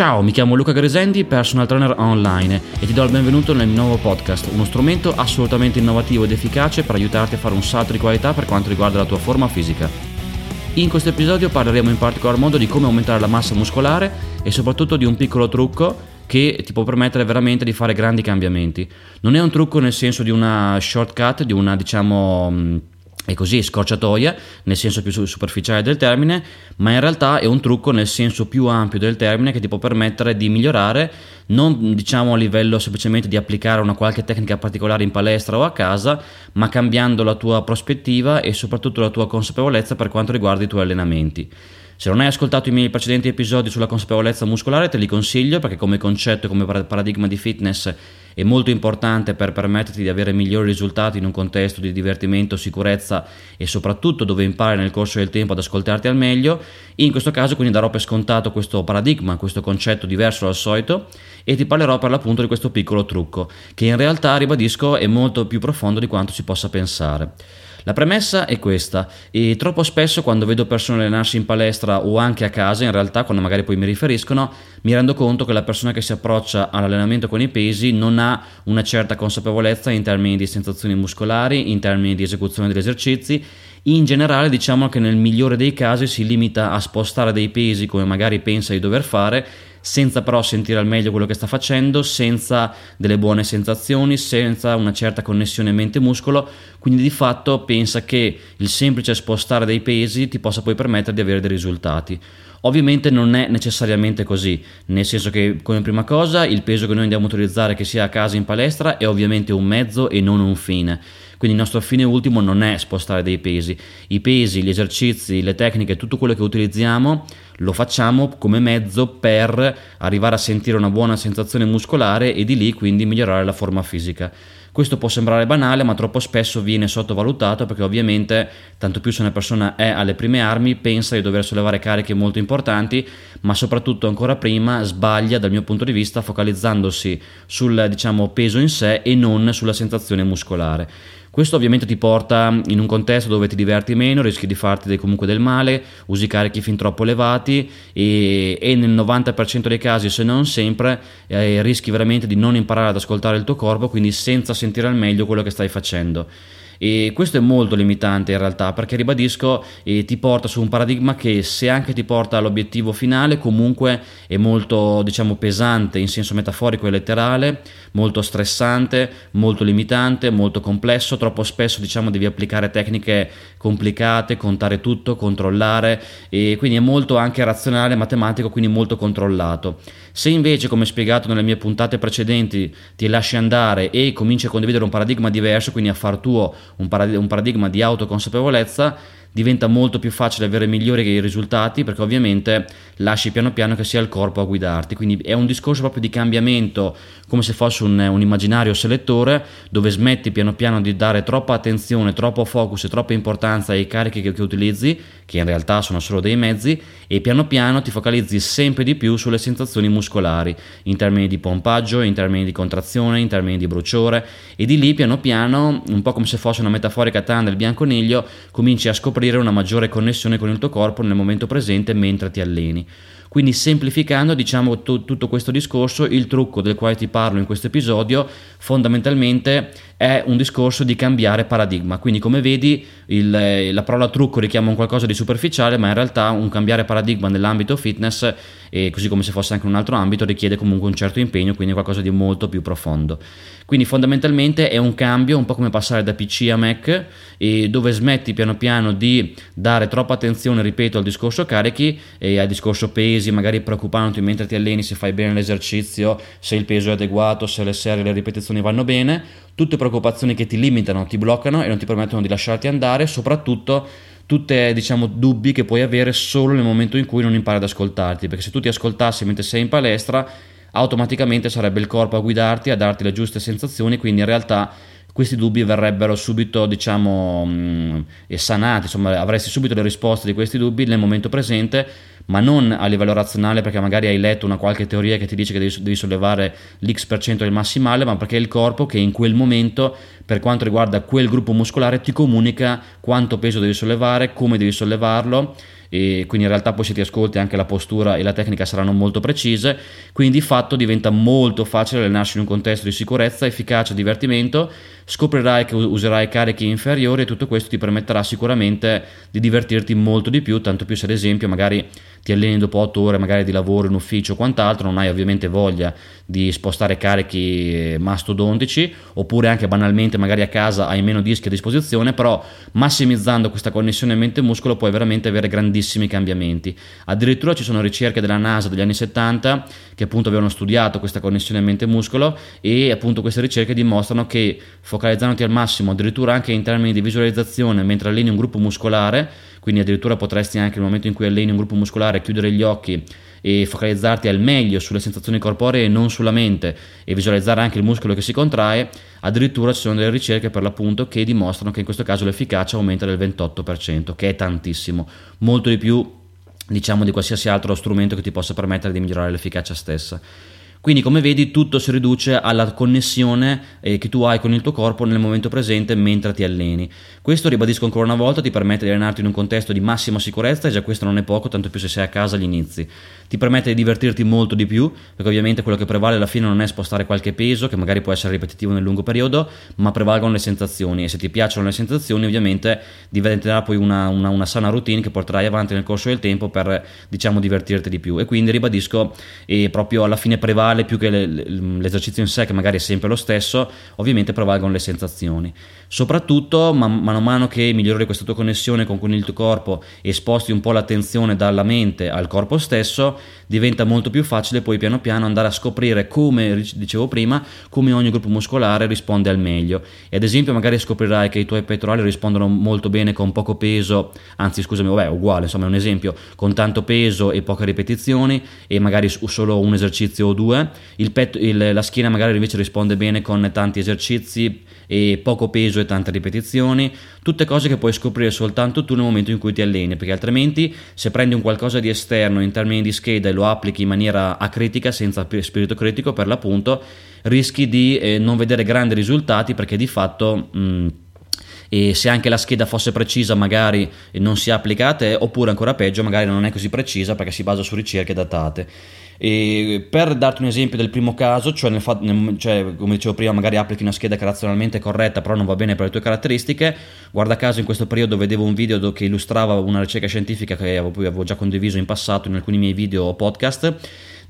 Ciao, mi chiamo Luca Gresendi, personal trainer online e ti do il benvenuto nel nuovo podcast, uno strumento assolutamente innovativo ed efficace per aiutarti a fare un salto di qualità per quanto riguarda la tua forma fisica. In questo episodio parleremo in particolar modo di come aumentare la massa muscolare e soprattutto di un piccolo trucco che ti può permettere veramente di fare grandi cambiamenti. Non è un trucco nel senso di una shortcut, di una diciamo è così scorciatoia nel senso più superficiale del termine, ma in realtà è un trucco nel senso più ampio del termine che ti può permettere di migliorare, non diciamo a livello semplicemente di applicare una qualche tecnica particolare in palestra o a casa, ma cambiando la tua prospettiva e soprattutto la tua consapevolezza per quanto riguarda i tuoi allenamenti. Se non hai ascoltato i miei precedenti episodi sulla consapevolezza muscolare, te li consiglio perché come concetto e come paradigma di fitness è molto importante per permetterti di avere migliori risultati in un contesto di divertimento, sicurezza e soprattutto dove impari nel corso del tempo ad ascoltarti al meglio. In questo caso quindi darò per scontato questo paradigma, questo concetto diverso dal solito e ti parlerò per l'appunto di questo piccolo trucco che in realtà, ribadisco, è molto più profondo di quanto si possa pensare. La premessa è questa, e troppo spesso quando vedo persone allenarsi in palestra o anche a casa, in realtà quando magari poi mi riferiscono, mi rendo conto che la persona che si approccia all'allenamento con i pesi non ha una certa consapevolezza in termini di sensazioni muscolari, in termini di esecuzione degli esercizi. In generale diciamo che nel migliore dei casi si limita a spostare dei pesi come magari pensa di dover fare senza però sentire al meglio quello che sta facendo, senza delle buone sensazioni, senza una certa connessione mente-muscolo, quindi di fatto pensa che il semplice spostare dei pesi ti possa poi permettere di avere dei risultati. Ovviamente non è necessariamente così, nel senso che come prima cosa il peso che noi andiamo a utilizzare che sia a casa in palestra è ovviamente un mezzo e non un fine. Quindi il nostro fine ultimo non è spostare dei pesi. I pesi, gli esercizi, le tecniche, tutto quello che utilizziamo lo facciamo come mezzo per arrivare a sentire una buona sensazione muscolare e di lì quindi migliorare la forma fisica. Questo può sembrare banale, ma troppo spesso viene sottovalutato perché ovviamente, tanto più se una persona è alle prime armi, pensa di dover sollevare cariche molto importanti, ma soprattutto ancora prima sbaglia dal mio punto di vista focalizzandosi sul diciamo, peso in sé e non sulla sensazione muscolare. Questo ovviamente ti porta in un contesto dove ti diverti meno, rischi di farti comunque del male, usi carichi fin troppo elevati e, e nel 90% dei casi, se non sempre, eh, rischi veramente di non imparare ad ascoltare il tuo corpo, quindi senza sentire al meglio quello che stai facendo. E questo è molto limitante in realtà perché ribadisco eh, ti porta su un paradigma che se anche ti porta all'obiettivo finale comunque è molto diciamo pesante in senso metaforico e letterale, molto stressante, molto limitante, molto complesso, troppo spesso diciamo devi applicare tecniche complicate, contare tutto, controllare e quindi è molto anche razionale, matematico, quindi molto controllato. Se invece come spiegato nelle mie puntate precedenti ti lasci andare e cominci a condividere un paradigma diverso, quindi a far tuo un, parad- un paradigma di autoconsapevolezza, diventa molto più facile avere migliori risultati perché ovviamente lasci piano piano che sia il corpo a guidarti. Quindi è un discorso proprio di cambiamento, come se fosse un, un immaginario selettore, dove smetti piano piano di dare troppa attenzione, troppo focus e troppa importanza ai carichi che, che utilizzi, che in realtà sono solo dei mezzi, e piano piano ti focalizzi sempre di più sulle sensazioni muscolari, in termini di pompaggio, in termini di contrazione, in termini di bruciore, e di lì piano piano, un po' come se fosse una metaforica tana del bianconiglio, cominci a scoprire una maggiore connessione con il tuo corpo nel momento presente mentre ti alleni. Quindi semplificando diciamo t- tutto questo discorso, il trucco del quale ti parlo in questo episodio fondamentalmente è un discorso di cambiare paradigma. Quindi come vedi il, la parola trucco richiama un qualcosa di superficiale, ma in realtà un cambiare paradigma nell'ambito fitness, e così come se fosse anche un altro ambito, richiede comunque un certo impegno, quindi qualcosa di molto più profondo. Quindi fondamentalmente è un cambio, un po' come passare da PC a Mac, dove smetti piano piano di dare troppa attenzione, ripeto, al discorso carichi e al discorso pesi, magari preoccupandoti mentre ti alleni se fai bene l'esercizio, se il peso è adeguato, se le serie e le ripetizioni vanno bene, tutte preoccupazioni che ti limitano, ti bloccano e non ti permettono di lasciarti andare, soprattutto tutte diciamo dubbi che puoi avere solo nel momento in cui non impari ad ascoltarti, perché se tu ti ascoltassi mentre sei in palestra, automaticamente sarebbe il corpo a guidarti, a darti le giuste sensazioni, quindi in realtà questi dubbi verrebbero subito, diciamo, mh, sanati, insomma, avresti subito le risposte di questi dubbi nel momento presente, ma non a livello razionale perché magari hai letto una qualche teoria che ti dice che devi, devi sollevare l'X% del massimale, ma perché è il corpo che in quel momento, per quanto riguarda quel gruppo muscolare, ti comunica quanto peso devi sollevare, come devi sollevarlo e quindi in realtà poi se ti ascolti anche la postura e la tecnica saranno molto precise, quindi di fatto diventa molto facile allenarsi in un contesto di sicurezza, efficacia, divertimento, scoprirai che userai carichi inferiori e tutto questo ti permetterà sicuramente di divertirti molto di più, tanto più se ad esempio magari ti alleni dopo 8 ore magari di lavoro in ufficio o quant'altro, non hai ovviamente voglia di spostare carichi mastodontici, oppure anche banalmente magari a casa hai meno dischi a disposizione, però massimizzando questa connessione mente-muscolo puoi veramente avere grandissimi cambiamenti. Addirittura ci sono ricerche della NASA degli anni 70 che appunto avevano studiato questa connessione mente-muscolo e appunto queste ricerche dimostrano che focalizzandoti al massimo, addirittura anche in termini di visualizzazione mentre alleni un gruppo muscolare, quindi addirittura potresti anche nel momento in cui alleni un gruppo muscolare chiudere gli occhi e focalizzarti al meglio sulle sensazioni corporee e non sulla mente e visualizzare anche il muscolo che si contrae, addirittura ci sono delle ricerche per l'appunto che dimostrano che in questo caso l'efficacia aumenta del 28%, che è tantissimo, molto di più diciamo di qualsiasi altro strumento che ti possa permettere di migliorare l'efficacia stessa. Quindi come vedi tutto si riduce alla connessione eh, che tu hai con il tuo corpo nel momento presente mentre ti alleni. Questo, ribadisco ancora una volta, ti permette di allenarti in un contesto di massima sicurezza e già questo non è poco, tanto più se sei a casa agli inizi. Ti permette di divertirti molto di più, perché ovviamente quello che prevale alla fine non è spostare qualche peso, che magari può essere ripetitivo nel lungo periodo, ma prevalgono le sensazioni e se ti piacciono le sensazioni ovviamente diventerà poi una, una, una sana routine che porterai avanti nel corso del tempo per diciamo divertirti di più. E quindi ribadisco, e proprio alla fine prevale mentale più che l'esercizio in sé che magari è sempre lo stesso, ovviamente prevalgono le sensazioni. Soprattutto man mano mano che migliori questa tua connessione con, con il tuo corpo e sposti un po' l'attenzione dalla mente al corpo stesso, diventa molto più facile poi piano piano andare a scoprire come, dicevo prima, come ogni gruppo muscolare risponde al meglio. E ad esempio magari scoprirai che i tuoi pettorali rispondono molto bene con poco peso, anzi scusami, vabbè, uguale, insomma è un esempio, con tanto peso e poche ripetizioni e magari solo un esercizio o due il petto, il, la schiena magari invece risponde bene con tanti esercizi e poco peso e tante ripetizioni, tutte cose che puoi scoprire soltanto tu nel momento in cui ti alleni, perché altrimenti se prendi un qualcosa di esterno in termini di scheda e lo applichi in maniera acritica, senza spirito critico per l'appunto, rischi di eh, non vedere grandi risultati perché di fatto... Mh, e se anche la scheda fosse precisa magari non si applica a te oppure ancora peggio magari non è così precisa perché si basa su ricerche datate e per darti un esempio del primo caso, cioè, nel fatto, nel, cioè, come dicevo prima, magari applichi una scheda che razionalmente corretta, però non va bene per le tue caratteristiche. Guarda caso, in questo periodo vedevo un video che illustrava una ricerca scientifica che avevo, avevo già condiviso in passato in alcuni miei video o podcast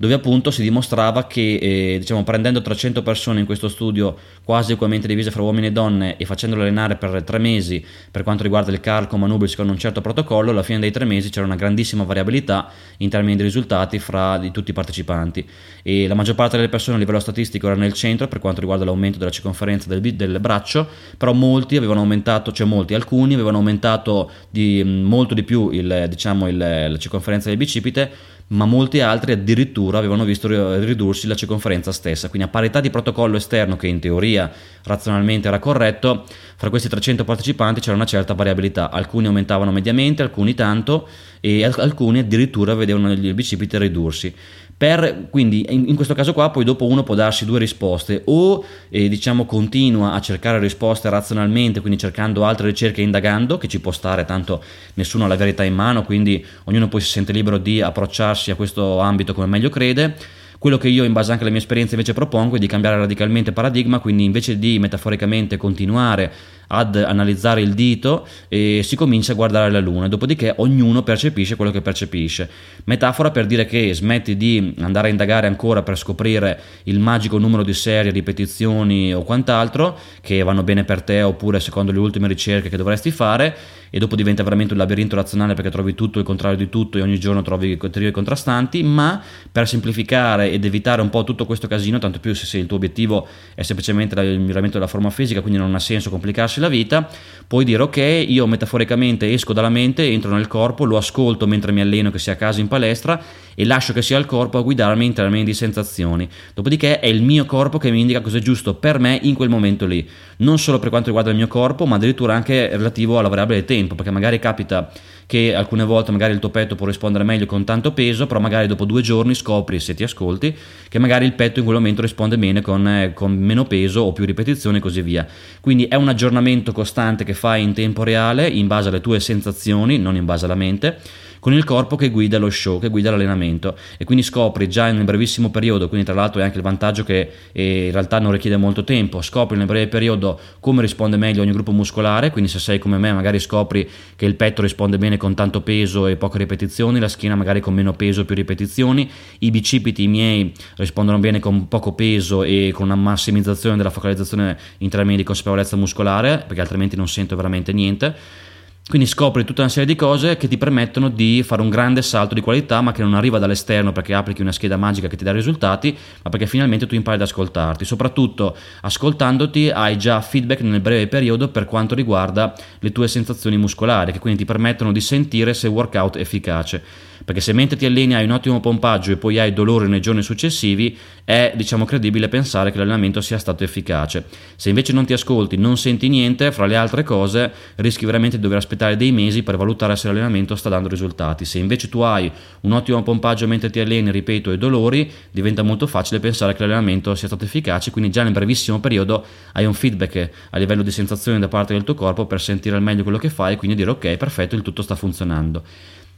dove appunto si dimostrava che eh, diciamo, prendendo 300 persone in questo studio quasi equamente divise fra uomini e donne e facendole allenare per tre mesi per quanto riguarda il calco manubrio secondo un certo protocollo, alla fine dei tre mesi c'era una grandissima variabilità in termini di risultati fra di tutti i partecipanti. E la maggior parte delle persone a livello statistico era nel centro per quanto riguarda l'aumento della circonferenza del, del braccio, però molti avevano aumentato, cioè molti, alcuni avevano aumentato di, molto di più il, diciamo, il, la circonferenza del bicipite ma molti altri addirittura avevano visto ridursi la circonferenza stessa, quindi a parità di protocollo esterno che in teoria razionalmente era corretto, fra questi 300 partecipanti c'era una certa variabilità, alcuni aumentavano mediamente, alcuni tanto e alcuni addirittura vedevano il bicipite ridursi. Per, quindi in, in, questo caso qua poi dopo uno può darsi due risposte. O eh, diciamo continua a cercare risposte razionalmente quindi cercando altre ricerche e indagando che ci può stare tanto nessuno ha la verità in mano quindi ognuno poi si sente libero di approcciarsi a questo ambito come meglio crede quello che io in base anche alle mie esperienze invece propongo è di cambiare radicalmente paradigma quindi invece di metaforicamente continuare ad analizzare il dito e si comincia a guardare la luna, dopodiché ognuno percepisce quello che percepisce. Metafora per dire che smetti di andare a indagare ancora per scoprire il magico numero di serie, ripetizioni o quant'altro che vanno bene per te oppure secondo le ultime ricerche che dovresti fare e dopo diventa veramente un labirinto razionale perché trovi tutto il contrario di tutto e ogni giorno trovi teorie contrastanti, ma per semplificare ed evitare un po' tutto questo casino, tanto più se, se il tuo obiettivo è semplicemente il miglioramento della forma fisica, quindi non ha senso complicarsi la vita, puoi dire ok, io metaforicamente esco dalla mente, entro nel corpo, lo ascolto mentre mi alleno che sia a casa in palestra e lascio che sia il corpo a guidarmi in termini di sensazioni. Dopodiché è il mio corpo che mi indica cosa è giusto per me in quel momento lì, non solo per quanto riguarda il mio corpo, ma addirittura anche relativo alla variabile tempo, perché magari capita che alcune volte magari il tuo petto può rispondere meglio con tanto peso, però magari dopo due giorni scopri, se ti ascolti, che magari il petto in quel momento risponde bene con, eh, con meno peso o più ripetizioni e così via. Quindi è un aggiornamento costante che fai in tempo reale in base alle tue sensazioni, non in base alla mente con il corpo che guida lo show, che guida l'allenamento e quindi scopri già un brevissimo periodo, quindi tra l'altro è anche il vantaggio che eh, in realtà non richiede molto tempo, scopri nel breve periodo come risponde meglio ogni gruppo muscolare, quindi se sei come me magari scopri che il petto risponde bene con tanto peso e poche ripetizioni, la schiena magari con meno peso e più ripetizioni, i bicipiti miei rispondono bene con poco peso e con una massimizzazione della focalizzazione in termini di consapevolezza muscolare, perché altrimenti non sento veramente niente quindi scopri tutta una serie di cose che ti permettono di fare un grande salto di qualità, ma che non arriva dall'esterno perché applichi una scheda magica che ti dà risultati, ma perché finalmente tu impari ad ascoltarti. Soprattutto ascoltandoti hai già feedback nel breve periodo per quanto riguarda le tue sensazioni muscolari, che quindi ti permettono di sentire se il workout è efficace perché se mentre ti alleni hai un ottimo pompaggio e poi hai dolore nei giorni successivi, è diciamo credibile pensare che l'allenamento sia stato efficace. Se invece non ti ascolti, non senti niente, fra le altre cose, rischi veramente di dover aspettare dei mesi per valutare se l'allenamento sta dando risultati. Se invece tu hai un ottimo pompaggio mentre ti alleni, ripeto, e dolori, diventa molto facile pensare che l'allenamento sia stato efficace, quindi già nel brevissimo periodo hai un feedback a livello di sensazioni da parte del tuo corpo per sentire al meglio quello che fai e quindi dire ok, perfetto, il tutto sta funzionando.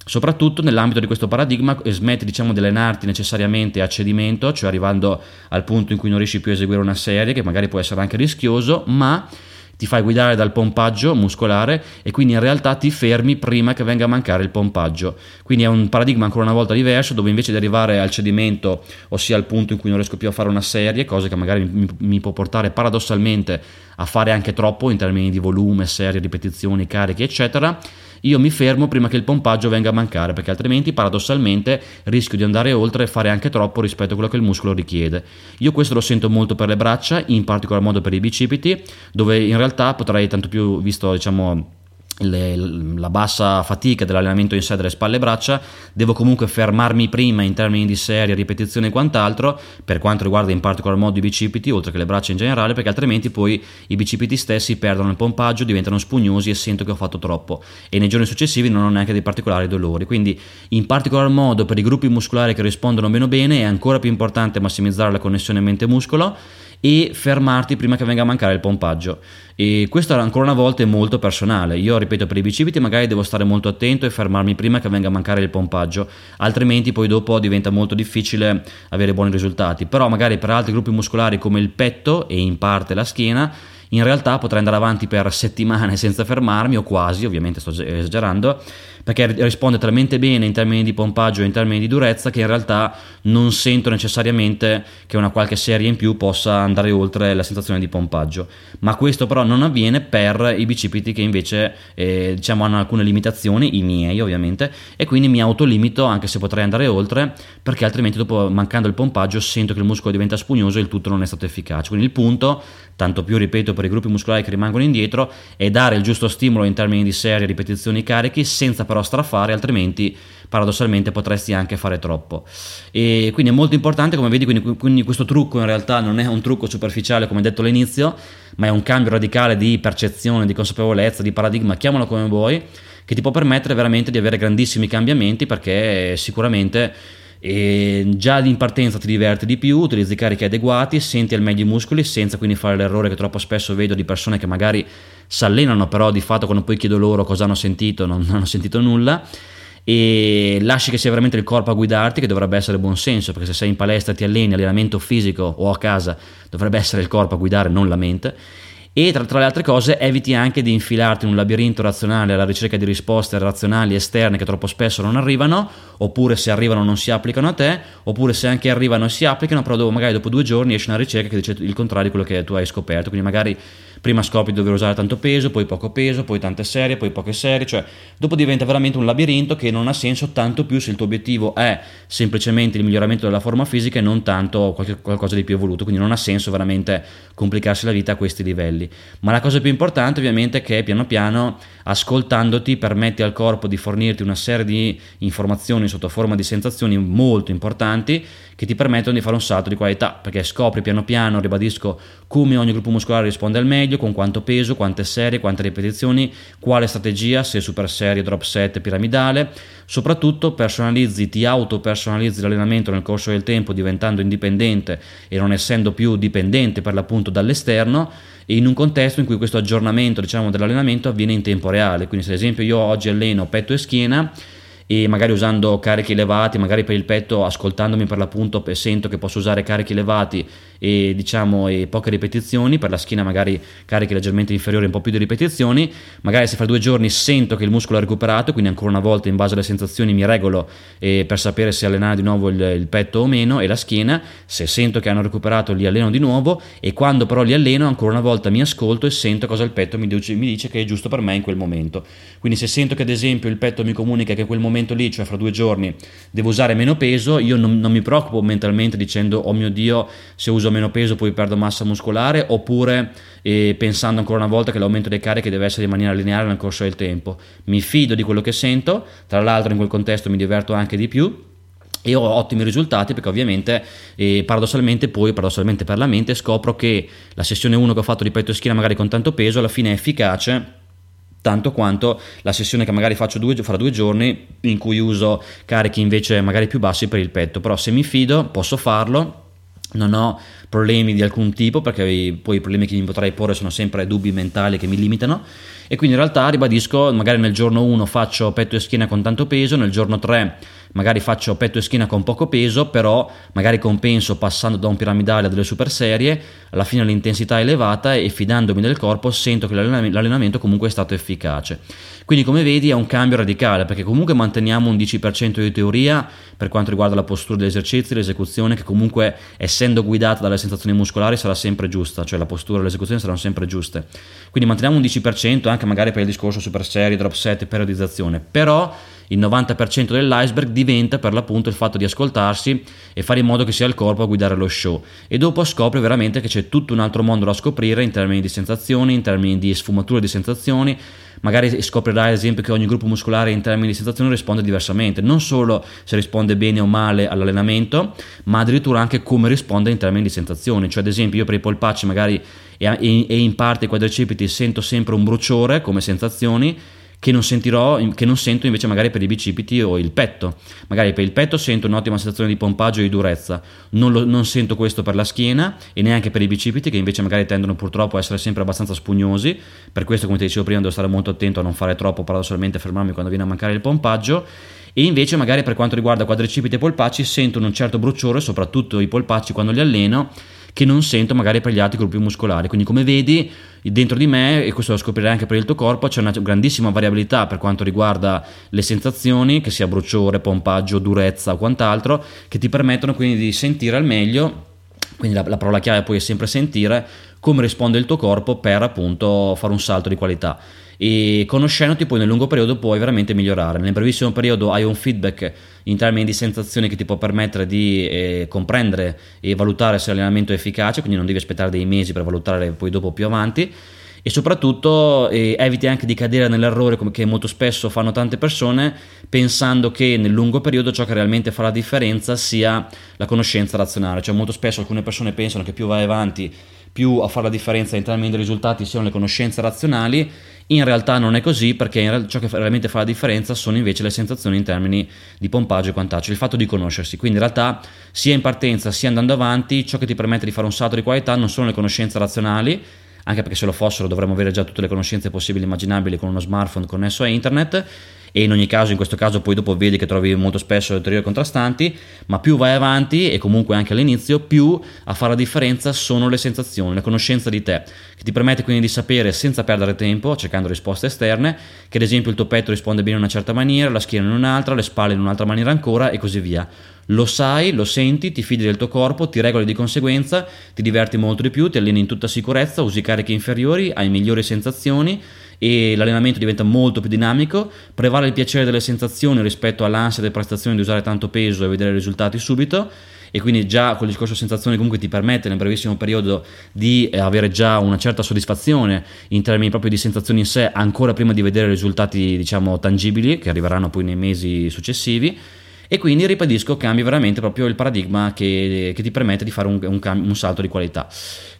Soprattutto nell'ambito di questo paradigma smetti diciamo, di allenarti necessariamente a cedimento, cioè arrivando al punto in cui non riesci più a eseguire una serie, che magari può essere anche rischioso, ma ti fai guidare dal pompaggio muscolare e quindi in realtà ti fermi prima che venga a mancare il pompaggio. Quindi è un paradigma ancora una volta diverso dove invece di arrivare al cedimento, ossia al punto in cui non riesco più a fare una serie, cosa che magari mi, mi può portare paradossalmente a fare anche troppo in termini di volume, serie, ripetizioni, carichi, eccetera, io mi fermo prima che il pompaggio venga a mancare, perché altrimenti paradossalmente rischio di andare oltre e fare anche troppo rispetto a quello che il muscolo richiede. Io questo lo sento molto per le braccia, in particolar modo per i bicipiti, dove in realtà potrei tanto più, visto diciamo le, la bassa fatica dell'allenamento in sé delle spalle e braccia, devo comunque fermarmi prima in termini di serie, ripetizioni e quant'altro, per quanto riguarda in particolar modo i bicipiti, oltre che le braccia in generale, perché altrimenti poi i bicipiti stessi perdono il pompaggio, diventano spugnosi e sento che ho fatto troppo e nei giorni successivi non ho neanche dei particolari dolori. Quindi in particolar modo per i gruppi muscolari che rispondono meno bene è ancora più importante massimizzare la connessione mente-muscolo e fermarti prima che venga a mancare il pompaggio. E questo ancora una volta è molto personale. Io ripeto, per i bicipiti magari devo stare molto attento e fermarmi prima che venga a mancare il pompaggio, altrimenti poi dopo diventa molto difficile avere buoni risultati. Però magari per altri gruppi muscolari come il petto e in parte la schiena, in realtà potrei andare avanti per settimane senza fermarmi o quasi, ovviamente sto esagerando perché risponde talmente bene in termini di pompaggio e in termini di durezza che in realtà non sento necessariamente che una qualche serie in più possa andare oltre la sensazione di pompaggio. Ma questo però non avviene per i bicipiti che invece eh, diciamo hanno alcune limitazioni, i miei ovviamente, e quindi mi autolimito anche se potrei andare oltre perché altrimenti dopo mancando il pompaggio sento che il muscolo diventa spugnoso e il tutto non è stato efficace. Quindi il punto, tanto più ripeto per i gruppi muscolari che rimangono indietro, è dare il giusto stimolo in termini di serie, ripetizioni, carichi senza però strafare, altrimenti paradossalmente potresti anche fare troppo. E quindi è molto importante, come vedi, quindi, quindi questo trucco in realtà non è un trucco superficiale come detto all'inizio, ma è un cambio radicale di percezione, di consapevolezza, di paradigma, chiamalo come vuoi, che ti può permettere veramente di avere grandissimi cambiamenti perché sicuramente e già in partenza ti diverti di più, utilizzi carichi adeguati, senti al meglio i muscoli senza quindi fare l'errore che troppo spesso vedo di persone che magari si allenano però di fatto quando poi chiedo loro cosa hanno sentito non hanno sentito nulla. E lasci che sia veramente il corpo a guidarti che dovrebbe essere buon senso perché se sei in palestra ti alleni allenamento fisico o a casa dovrebbe essere il corpo a guidare non la mente e tra, tra, le altre cose eviti anche di infilarti in un labirinto razionale alla ricerca di risposte razionali esterne che troppo spesso non arrivano, oppure se arrivano non si applicano a te, oppure se anche arrivano si applicano, però dopo, magari dopo due giorni esce una ricerca che dice il contrario di quello che tu hai scoperto, quindi magari prima scopri di dover usare tanto peso, poi poco peso, poi tante serie, poi poche serie, cioè dopo diventa veramente un labirinto che non ha senso tanto più se il tuo obiettivo è semplicemente il miglioramento della forma fisica e non tanto qualche, qualcosa di più evoluto, quindi non ha senso veramente complicarsi la vita a questi livelli. Livelli. Ma la cosa più importante ovviamente è che piano piano ascoltandoti permetti al corpo di fornirti una serie di informazioni sotto forma di sensazioni molto importanti che ti permettono di fare un salto di qualità, perché scopri piano piano, ribadisco, come ogni gruppo muscolare risponde al meglio, con quanto peso, quante serie, quante ripetizioni, quale strategia, se super serie, drop set, piramidale, soprattutto personalizzi, ti auto personalizzi l'allenamento nel corso del tempo diventando indipendente e non essendo più dipendente per l'appunto dall'esterno e in un contesto in cui questo aggiornamento diciamo, dell'allenamento avviene in tempo reale. Quindi se ad esempio io oggi alleno petto e schiena, e magari usando carichi elevati, magari per il petto ascoltandomi per l'appunto sento che posso usare carichi elevati e diciamo e poche ripetizioni, per la schiena magari carichi leggermente inferiori, un po' più di ripetizioni, magari se fra due giorni sento che il muscolo ha recuperato, quindi ancora una volta in base alle sensazioni mi regolo eh, per sapere se allenare di nuovo il, il petto o meno e la schiena, se sento che hanno recuperato li alleno di nuovo e quando però li alleno ancora una volta mi ascolto e sento cosa il petto mi dice, mi dice che è giusto per me in quel momento. Quindi se sento che ad esempio il petto mi comunica che quel momento lì, cioè fra due giorni, devo usare meno peso, io non, non mi preoccupo mentalmente dicendo oh mio Dio se uso meno peso poi perdo massa muscolare oppure eh, pensando ancora una volta che l'aumento dei carichi deve essere in maniera lineare nel corso del tempo. Mi fido di quello che sento, tra l'altro in quel contesto mi diverto anche di più e ho ottimi risultati perché ovviamente eh, paradossalmente poi paradossalmente per la mente scopro che la sessione 1 che ho fatto di petto e schiena magari con tanto peso alla fine è efficace tanto quanto la sessione che magari faccio due, fra due giorni in cui uso carichi invece magari più bassi per il petto però se mi fido posso farlo non ho problemi di alcun tipo perché poi i problemi che mi potrei porre sono sempre dubbi mentali che mi limitano. E quindi in realtà ribadisco magari nel giorno 1 faccio petto e schiena con tanto peso nel giorno 3 magari faccio petto e schiena con poco peso, però magari compenso passando da un piramidale a delle super serie, alla fine l'intensità è elevata e fidandomi del corpo sento che l'allenamento comunque è stato efficace. Quindi come vedi è un cambio radicale perché comunque manteniamo un 10% di teoria per quanto riguarda la postura degli esercizi, l'esecuzione che comunque essendo guidata dalle sensazioni muscolari sarà sempre giusta, cioè la postura e l'esecuzione saranno sempre giuste. Quindi manteniamo un 10% anche magari per il discorso super serie, drop set periodizzazione, però il 90% dell'iceberg diventa per l'appunto il fatto di ascoltarsi e fare in modo che sia il corpo a guidare lo show. E dopo scopri veramente che c'è tutto un altro mondo da scoprire in termini di sensazioni, in termini di sfumature di sensazioni, magari scoprirai ad esempio che ogni gruppo muscolare in termini di sensazioni risponde diversamente, non solo se risponde bene o male all'allenamento, ma addirittura anche come risponde in termini di sensazioni, cioè ad esempio io per i polpacci magari e in parte i quadricipiti sento sempre un bruciore come sensazioni, che non sentirò, che non sento invece magari per i bicipiti o il petto. Magari per il petto sento un'ottima sensazione di pompaggio e di durezza, non, lo, non, sento questo per la schiena e neanche per i bicipiti che invece magari tendono purtroppo a essere sempre abbastanza spugnosi, per questo come ti dicevo prima devo stare molto attento a non fare troppo paradossalmente fermarmi quando viene a mancare il pompaggio. E invece magari per quanto riguarda quadricipiti e polpacci sento un certo bruciore, soprattutto i polpacci quando li alleno, che non sento magari per gli altri gruppi muscolari. Quindi come vedi dentro di me, e questo lo scoprirai anche per il tuo corpo, c'è una grandissima variabilità per quanto riguarda le sensazioni, che sia bruciore, pompaggio, durezza o quant'altro, che ti permettono quindi di sentire al meglio quindi la, la, parola chiave poi è sempre sentire come risponde il tuo corpo per appunto fare un salto di qualità e conoscendoti poi nel lungo periodo puoi veramente migliorare. Nel brevissimo periodo hai un feedback in termini di sensazioni che ti può permettere di eh, comprendere e valutare se l'allenamento è efficace, quindi non devi aspettare dei mesi per valutare poi dopo più avanti e soprattutto eh, eviti anche di cadere nell'errore che molto spesso fanno tante persone pensando che nel lungo periodo ciò che realmente fa la differenza sia la conoscenza razionale, cioè molto spesso alcune persone pensano che più vai avanti più a fare la differenza in termini di risultati siano le conoscenze razionali, in realtà non è così perché ciò che realmente fa la differenza sono invece le sensazioni in termini di pompaggio e quant'altro, il fatto di conoscersi. Quindi in realtà sia in partenza sia andando avanti, ciò che ti permette di fare un salto di qualità non sono le conoscenze razionali, anche perché se lo fossero dovremmo avere già tutte le conoscenze possibili e immaginabili con uno smartphone connesso a internet e in ogni caso in questo caso poi dopo vedi che trovi molto spesso teorie contrastanti ma più vai avanti e comunque anche all'inizio più a fare la differenza sono le sensazioni, la conoscenza di te che ti permette quindi di sapere senza perdere tempo cercando risposte esterne che ad esempio il tuo petto risponde bene in una certa maniera, la schiena in un'altra, le spalle in un'altra maniera ancora e così via. Lo sai, lo senti, ti fidi del tuo corpo, ti regoli di conseguenza, ti diverti molto di più, ti alleni in tutta sicurezza, usi cariche inferiori, hai migliori sensazioni e l'allenamento diventa molto più dinamico, prevale il piacere delle sensazioni rispetto all'ansia delle prestazioni di usare tanto peso e vedere risultati subito e quindi già quel discorso sensazioni comunque ti permette nel brevissimo periodo di eh, avere già una certa soddisfazione in termini proprio di sensazioni in sé ancora prima di vedere risultati diciamo tangibili che arriveranno poi nei mesi successivi e quindi ribadisco cambia veramente proprio il paradigma che, che ti permette di fare un, un, un, salto di qualità.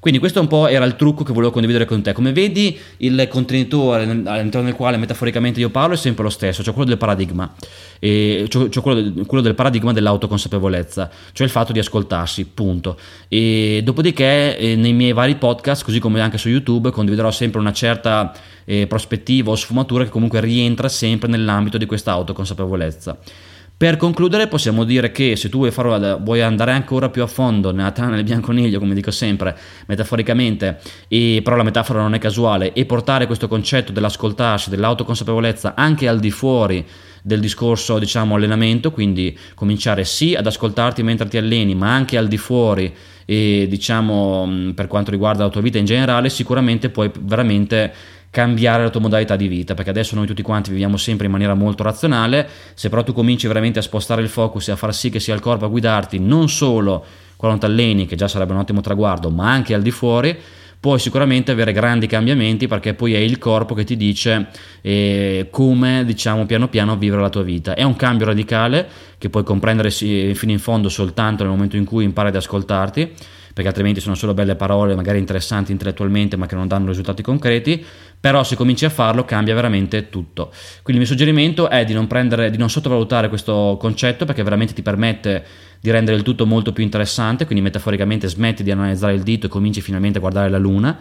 Quindi questo un po' era il trucco che volevo condividere con te. Come vedi il contenitore all'interno del quale metaforicamente io parlo è sempre lo stesso cioè quello del paradigma. E, cioè, cioè quello, quello, del paradigma dell'autoconsapevolezza cioè il fatto di ascoltarsi punto. E dopodiché eh, nei miei vari podcast così come anche su youtube condividerò sempre una certa eh, prospettiva o sfumatura che comunque rientra sempre nell'ambito di questa autoconsapevolezza per concludere possiamo dire che se tu vuoi, farlo, vuoi andare ancora più a fondo nella tana del bianconiglio, come dico sempre, metaforicamente, e, però la metafora non è casuale, e portare questo concetto dell'ascoltarsi, dell'autoconsapevolezza anche al di fuori del discorso diciamo allenamento, quindi cominciare sì ad ascoltarti mentre ti alleni, ma anche al di fuori e diciamo per quanto riguarda la tua vita in generale, sicuramente puoi veramente cambiare la tua modalità di vita, perché adesso noi tutti quanti viviamo sempre in maniera molto razionale, se però tu cominci veramente a spostare il focus e a far sì che sia il corpo a guidarti, non solo quando ti alleni, che già sarebbe un ottimo traguardo, ma anche al di fuori, puoi sicuramente avere grandi cambiamenti perché poi è il corpo che ti dice eh, come diciamo piano piano vivere la tua vita. È un cambio radicale che puoi comprendere fino in fondo soltanto nel momento in cui impari ad ascoltarti perché altrimenti sono solo belle parole, magari interessanti intellettualmente, ma che non danno risultati concreti. Però se cominci a farlo cambia veramente tutto. Quindi il mio suggerimento è di non, prendere, di non sottovalutare questo concetto perché veramente ti permette di rendere il tutto molto più interessante, quindi metaforicamente smetti di analizzare il dito e cominci finalmente a guardare la luna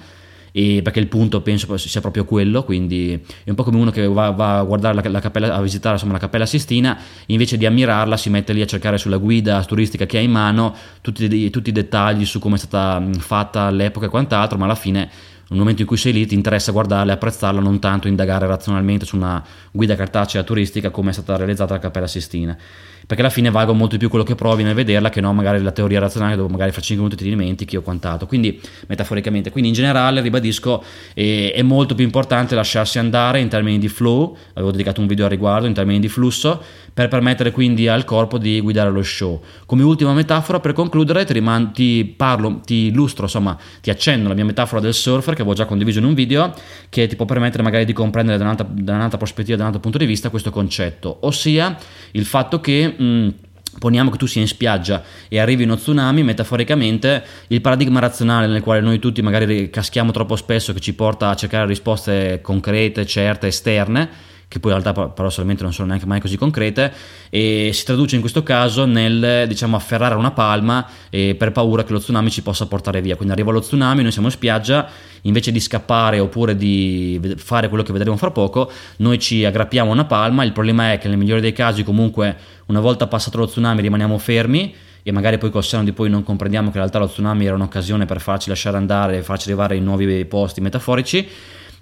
e perché il punto penso sia proprio quello, quindi è un po' come uno che va, va a guardare la, la cappella, a visitare insomma, la Cappella Sistina, invece di ammirarla si mette lì a cercare sulla guida turistica che ha in mano tutti, tutti i dettagli su come è stata fatta all'epoca e quant'altro, ma alla fine nel momento in cui sei lì ti interessa guardarla e apprezzarla, non tanto indagare razionalmente su una guida cartacea turistica come è stata realizzata la Cappella Sistina. Perché alla fine valgo molto più quello che provi nel vederla che no magari la teoria razionale dove magari fra 5 minuti ti dimentichi o quant'altro. Quindi metaforicamente. Quindi in generale ribadisco eh, è molto più importante lasciarsi andare in termini di flow avevo dedicato un video al riguardo in termini di flusso per permettere quindi al corpo di guidare lo show. Come ultima metafora per concludere ti, riman- ti parlo ti illustro insomma ti accendo la mia metafora del surfer che avevo già condiviso in un video che ti può permettere magari di comprendere da un'altra, da un'altra prospettiva da un altro punto di vista questo concetto. Ossia il fatto che Mm, poniamo che tu sia in spiaggia e arrivi uno tsunami, metaforicamente il paradigma razionale nel quale noi tutti magari caschiamo troppo spesso, che ci porta a cercare risposte concrete, certe, esterne, che poi in realtà paradossalmente non sono neanche mai così concrete, e si traduce in questo caso nel diciamo afferrare una palma eh, per paura che lo tsunami ci possa portare via. Quindi arriva lo tsunami, noi siamo in spiaggia, invece di scappare oppure di fare quello che vedremo fra poco, noi ci aggrappiamo a una palma. Il problema è che nel migliore dei casi, comunque, una volta passato lo tsunami, rimaniamo fermi e magari poi col seno di poi non comprendiamo che in realtà lo tsunami era un'occasione per farci lasciare andare farci arrivare in nuovi posti metaforici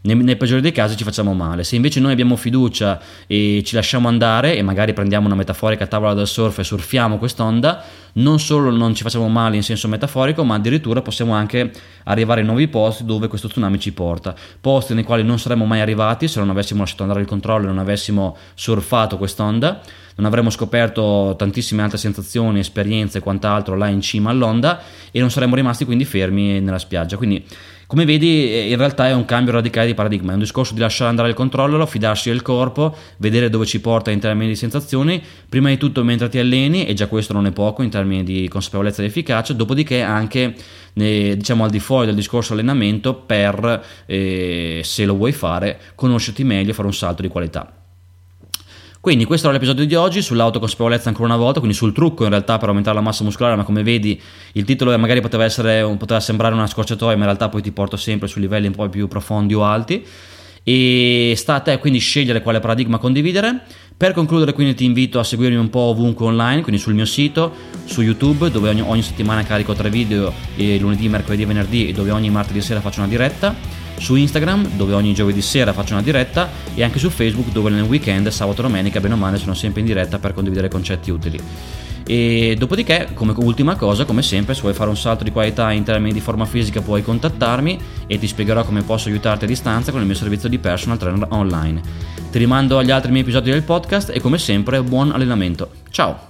nel, nel peggiore dei casi ci facciamo male. Se invece noi abbiamo fiducia e ci lasciamo andare e magari prendiamo una metaforica tavola da surf e surfiamo quest'onda, non solo non ci facciamo male in senso metaforico, ma addirittura possiamo anche arrivare in nuovi posti dove questo tsunami ci porta. Posti nei quali non saremmo mai arrivati se non avessimo lasciato andare il controllo e non avessimo surfato quest'onda non avremmo scoperto tantissime altre sensazioni, esperienze e quant'altro là in cima all'onda e non saremmo rimasti quindi fermi nella spiaggia. Quindi come vedi, eh, in realtà è un cambio radicale di paradigma, è un discorso di lasciare andare il controllo, fidarsi del corpo, vedere dove ci porta in termini di sensazioni, prima di tutto mentre ti alleni, e già questo non è poco in termini di consapevolezza ed efficacia, dopodiché anche diciamo al di fuori del discorso allenamento per, eh, se lo vuoi fare, conoscerti meglio e fare un salto di qualità. Quindi questo era l'episodio di oggi sull'autoconsapevolezza ancora una volta, quindi sul trucco in realtà per aumentare la massa muscolare, ma come vedi il titolo magari poteva, essere, poteva sembrare una scorciatoia, ma in realtà poi ti porta sempre su livelli un po' più profondi o alti. E sta a te quindi scegliere quale paradigma condividere. Per concludere quindi ti invito a seguirmi un po' ovunque online, quindi sul mio sito, su YouTube dove ogni, ogni settimana carico tre video, lunedì, mercoledì e venerdì e dove ogni martedì sera faccio una diretta su Instagram dove ogni giovedì sera faccio una diretta e anche su Facebook dove nel weekend, sabato e domenica, bene o male, sono sempre in diretta per condividere concetti utili. E dopodiché, come ultima cosa, come sempre, se vuoi fare un salto di qualità in termini di forma fisica puoi contattarmi e ti spiegherò come posso aiutarti a distanza con il mio servizio di personal trainer online. Ti rimando agli altri miei episodi del podcast e come sempre buon allenamento. Ciao!